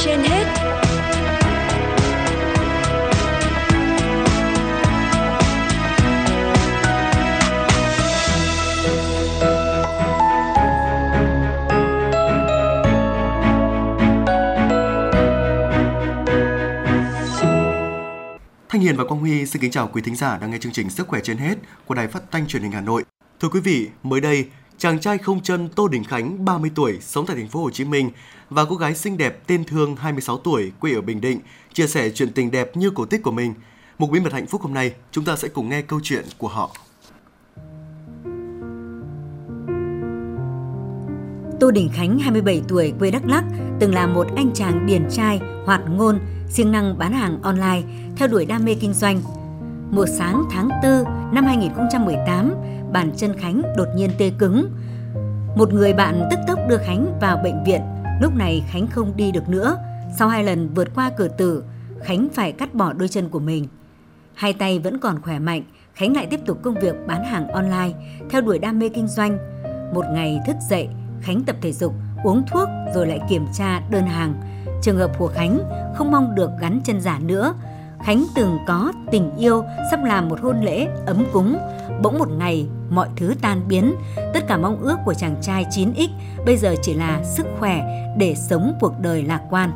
trên hết Thanh Hiền và Quang Huy xin kính chào quý thính giả đang nghe chương trình Sức khỏe trên hết của Đài Phát thanh Truyền hình Hà Nội. Thưa quý vị, mới đây, chàng trai không chân Tô Đình Khánh, 30 tuổi, sống tại thành phố Hồ Chí Minh và cô gái xinh đẹp tên Thương, 26 tuổi, quê ở Bình Định, chia sẻ chuyện tình đẹp như cổ tích của mình. mục bí mật hạnh phúc hôm nay, chúng ta sẽ cùng nghe câu chuyện của họ. Tô Đình Khánh, 27 tuổi, quê Đắk Lắk, từng là một anh chàng điển trai, hoạt ngôn, siêng năng bán hàng online, theo đuổi đam mê kinh doanh. Một sáng tháng 4 năm 2018, bàn chân Khánh đột nhiên tê cứng. Một người bạn tức tốc đưa Khánh vào bệnh viện. Lúc này Khánh không đi được nữa. Sau hai lần vượt qua cửa tử, Khánh phải cắt bỏ đôi chân của mình. Hai tay vẫn còn khỏe mạnh, Khánh lại tiếp tục công việc bán hàng online, theo đuổi đam mê kinh doanh. Một ngày thức dậy, Khánh tập thể dục, uống thuốc rồi lại kiểm tra đơn hàng. Trường hợp của Khánh không mong được gắn chân giả nữa. Khánh từng có tình yêu sắp làm một hôn lễ ấm cúng. Bỗng một ngày mọi thứ tan biến. Tất cả mong ước của chàng trai 9X bây giờ chỉ là sức khỏe để sống cuộc đời lạc quan.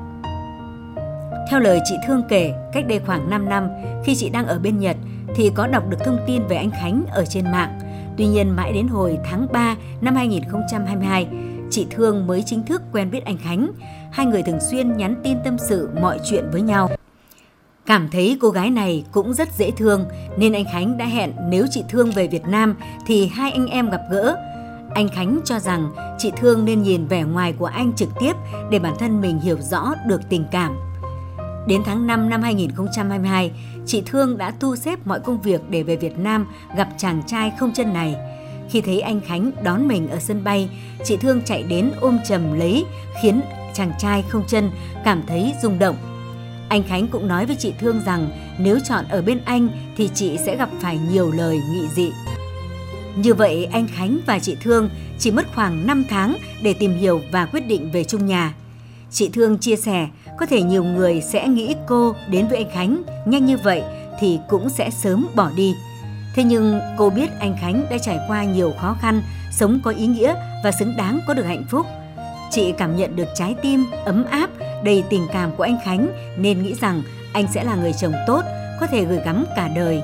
Theo lời chị Thương kể, cách đây khoảng 5 năm, khi chị đang ở bên Nhật thì có đọc được thông tin về anh Khánh ở trên mạng. Tuy nhiên mãi đến hồi tháng 3 năm 2022, chị Thương mới chính thức quen biết anh Khánh. Hai người thường xuyên nhắn tin tâm sự mọi chuyện với nhau. Cảm thấy cô gái này cũng rất dễ thương nên anh Khánh đã hẹn nếu chị Thương về Việt Nam thì hai anh em gặp gỡ. Anh Khánh cho rằng chị Thương nên nhìn vẻ ngoài của anh trực tiếp để bản thân mình hiểu rõ được tình cảm. Đến tháng 5 năm 2022, chị Thương đã thu xếp mọi công việc để về Việt Nam gặp chàng trai không chân này. Khi thấy anh Khánh đón mình ở sân bay, chị Thương chạy đến ôm chầm lấy khiến chàng trai không chân cảm thấy rung động. Anh Khánh cũng nói với chị Thương rằng nếu chọn ở bên anh thì chị sẽ gặp phải nhiều lời nghị dị. Như vậy anh Khánh và chị Thương chỉ mất khoảng 5 tháng để tìm hiểu và quyết định về chung nhà. Chị Thương chia sẻ, có thể nhiều người sẽ nghĩ cô đến với anh Khánh nhanh như vậy thì cũng sẽ sớm bỏ đi. Thế nhưng cô biết anh Khánh đã trải qua nhiều khó khăn, sống có ý nghĩa và xứng đáng có được hạnh phúc. Chị cảm nhận được trái tim ấm áp, đầy tình cảm của anh Khánh nên nghĩ rằng anh sẽ là người chồng tốt, có thể gửi gắm cả đời.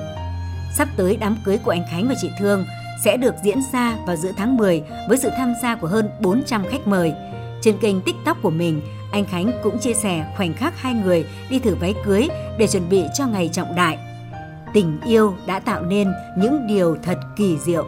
Sắp tới đám cưới của anh Khánh và chị Thương sẽ được diễn ra vào giữa tháng 10 với sự tham gia của hơn 400 khách mời. Trên kênh TikTok của mình, anh Khánh cũng chia sẻ khoảnh khắc hai người đi thử váy cưới để chuẩn bị cho ngày trọng đại. Tình yêu đã tạo nên những điều thật kỳ diệu